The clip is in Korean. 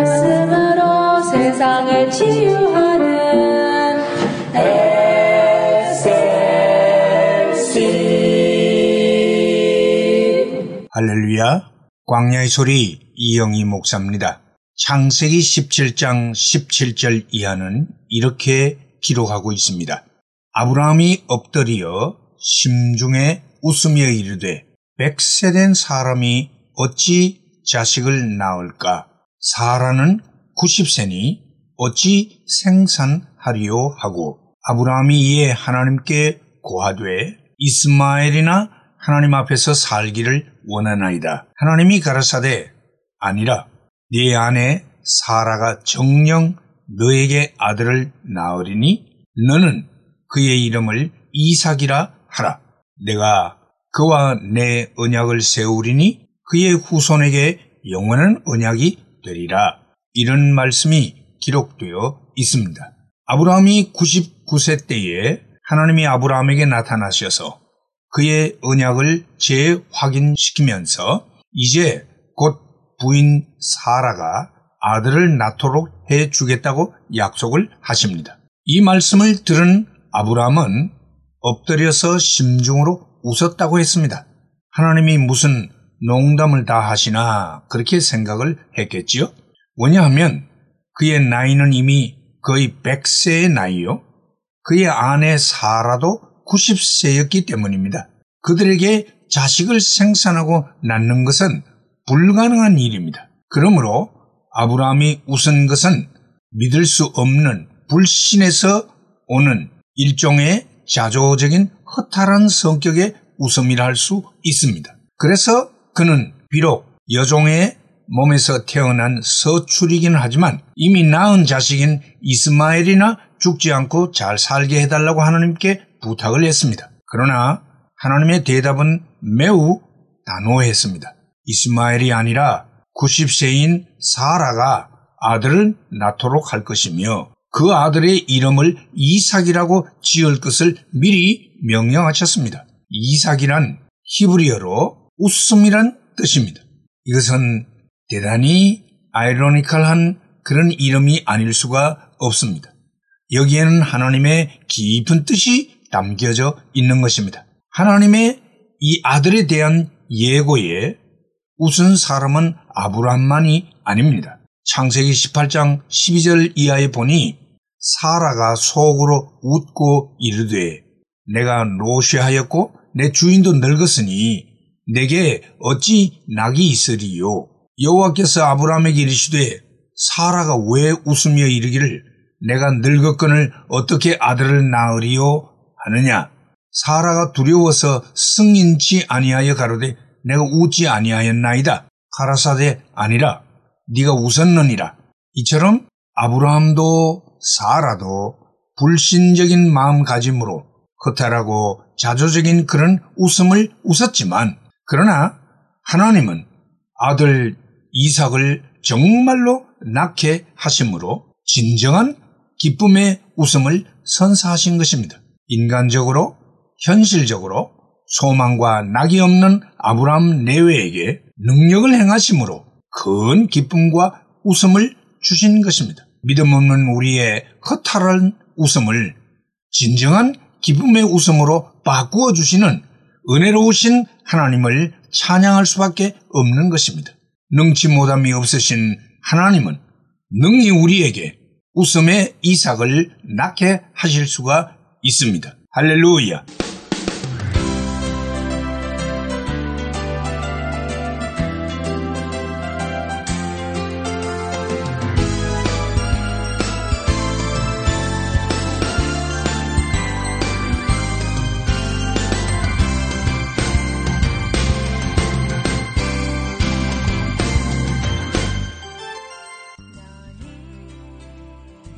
말씀으로 세상을 치유하는 SLC 할렐루야. 광야의 소리 이영희 목사입니다. 창세기 17장 17절 이하는 이렇게 기록하고 있습니다. 아브라함이 엎드려 심중에 웃으며 이르되 백세 된 사람이 어찌 자식을 낳을까? 사라는 90세니 어찌 생산하리요 하고 아브라함이 이에 하나님께 고하되 이스마엘이나 하나님 앞에서 살기를 원하나이다. 하나님이 가라사대 아니라 네 아내 사라가 정령 너에게 아들을 낳으리니 너는 그의 이름을 이삭이라 하라. 내가 그와 내 언약을 세우리니 그의 후손에게 영원한 언약이 되리라. 이런 말씀이 기록되어 있습니다. 아브라함이 99세 때에 하나님이 아브라함에게 나타나셔서 그의 언약을 재확인시키면서 이제 곧 부인 사라가 아들을 낳도록 해 주겠다고 약속을 하십니다. 이 말씀을 들은 아브라함은 엎드려서 심중으로 웃었다고 했습니다. 하나님이 무슨 농담을 다 하시나 그렇게 생각을 했겠지요? 왜냐하면 그의 나이는 이미 거의 100세의 나이요. 그의 아내 사라도 90세였기 때문입니다. 그들에게 자식을 생산하고 낳는 것은 불가능한 일입니다. 그러므로 아브라함이 웃은 것은 믿을 수 없는 불신에서 오는 일종의 자조적인 허탈한 성격의 웃음이라 할 수 있습니다. 그래서 그는 비록 여종의 몸에서 태어난 서출이긴 하지만 이미 낳은 자식인 이스마엘이나 죽지 않고 잘 살게 해달라고 하나님께 부탁을 했습니다. 그러나 하나님의 대답은 매우 단호했습니다. 이스마엘이 아니라 90세인 사라가 아들을 낳도록 할 것이며 그 아들의 이름을 이삭이라고 지을 것을 미리 명령하셨습니다. 이삭이란 히브리어로 웃음이란 뜻입니다. 이것은 대단히 아이러니컬한 그런 이름이 아닐 수가 없습니다. 여기에는 하나님의 깊은 뜻이 담겨져 있는 것입니다. 하나님의 이 아들에 대한 예고에 웃은 사람은 아브라함만이 아닙니다. 창세기 18장 12절 이하에 보니 사라가 속으로 웃고 이르되 내가 노쇠하였고 내 주인도 늙었으니 내게 어찌 낙이 있으리요? 여호와께서 아브라함에게 이르시되 사라가 왜 웃으며 이르기를 내가 늙었건을 어떻게 아들을 낳으리요? 하느냐? 사라가 두려워서 승인치 아니하여 가로되 내가 웃지 아니하였나이다. 가라사대 아니라 네가 웃었느니라. 이처럼 아브라함도 사라도 불신적인 마음가짐으로 허탈하고 자조적인 그런 웃음을 웃었지만 그러나 하나님은 아들 이삭을 정말로 낳게 하심으로 진정한 기쁨의 웃음을 선사하신 것입니다. 인간적으로 현실적으로 소망과 낙이 없는 아브라함 내외에게 능력을 행하심으로 큰 기쁨과 웃음을 주신 것입니다. 믿음 없는 우리의 허탈한 웃음을 진정한 기쁨의 웃음으로 바꾸어 주시는 은혜로우신 하나님을 찬양할 수밖에 없는 것입니다. 능치 못함이 없으신 하나님은 능히 우리에게 웃음의 이삭을 낳게 하실 수가 있습니다. 할렐루야.